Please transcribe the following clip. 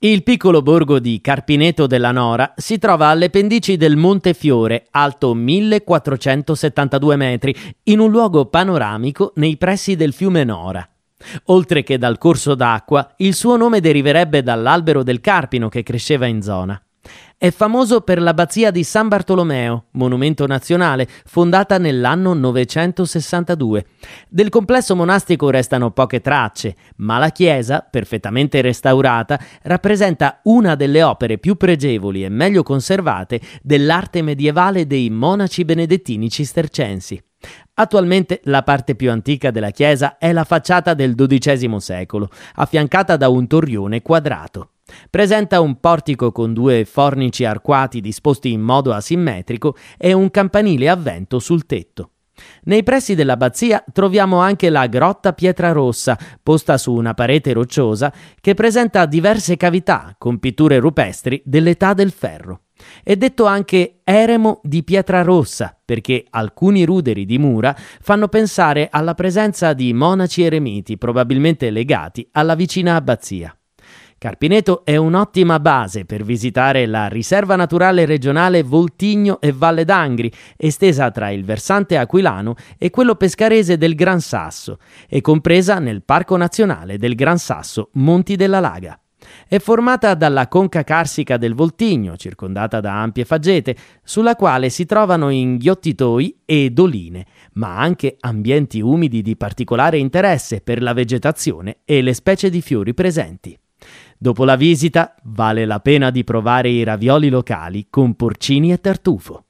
Il piccolo borgo di Carpineto della Nora si trova alle pendici del Monte Fiore, alto 1472 metri, in un luogo panoramico nei pressi del fiume Nora. Oltre che dal corso d'acqua, il suo nome deriverebbe dall'albero del Carpino che cresceva in zona. È famoso per l'abbazia di San Bartolomeo, monumento nazionale, fondata nell'anno 962. Del complesso monastico restano poche tracce, ma la chiesa, perfettamente restaurata, rappresenta una delle opere più pregevoli e meglio conservate dell'arte medievale dei monaci benedettini cistercensi. Attualmente la parte più antica della chiesa è la facciata del XII secolo, affiancata da un torrione quadrato. Presenta un portico con due fornici arcuati disposti in modo asimmetrico e un campanile a vento sul tetto. Nei pressi dell'abbazia troviamo anche la grotta Pietrarossa, posta su una parete rocciosa che presenta diverse cavità con pitture rupestri dell'età del ferro. È detto anche eremo di Pietrarossa perché alcuni ruderi di mura fanno pensare alla presenza di monaci eremiti probabilmente legati alla vicina abbazia. Carpineto è un'ottima base per visitare la riserva naturale regionale Voltigno e Valle d'Angri, estesa tra il versante aquilano e quello pescarese del Gran Sasso, e compresa nel Parco Nazionale del Gran Sasso Monti della Laga. È formata dalla conca carsica del Voltigno, circondata da ampie faggete, sulla quale si trovano inghiottitoi e doline, ma anche ambienti umidi di particolare interesse per la vegetazione e le specie di fiori presenti. Dopo la visita vale la pena di provare i ravioli locali con porcini e tartufo.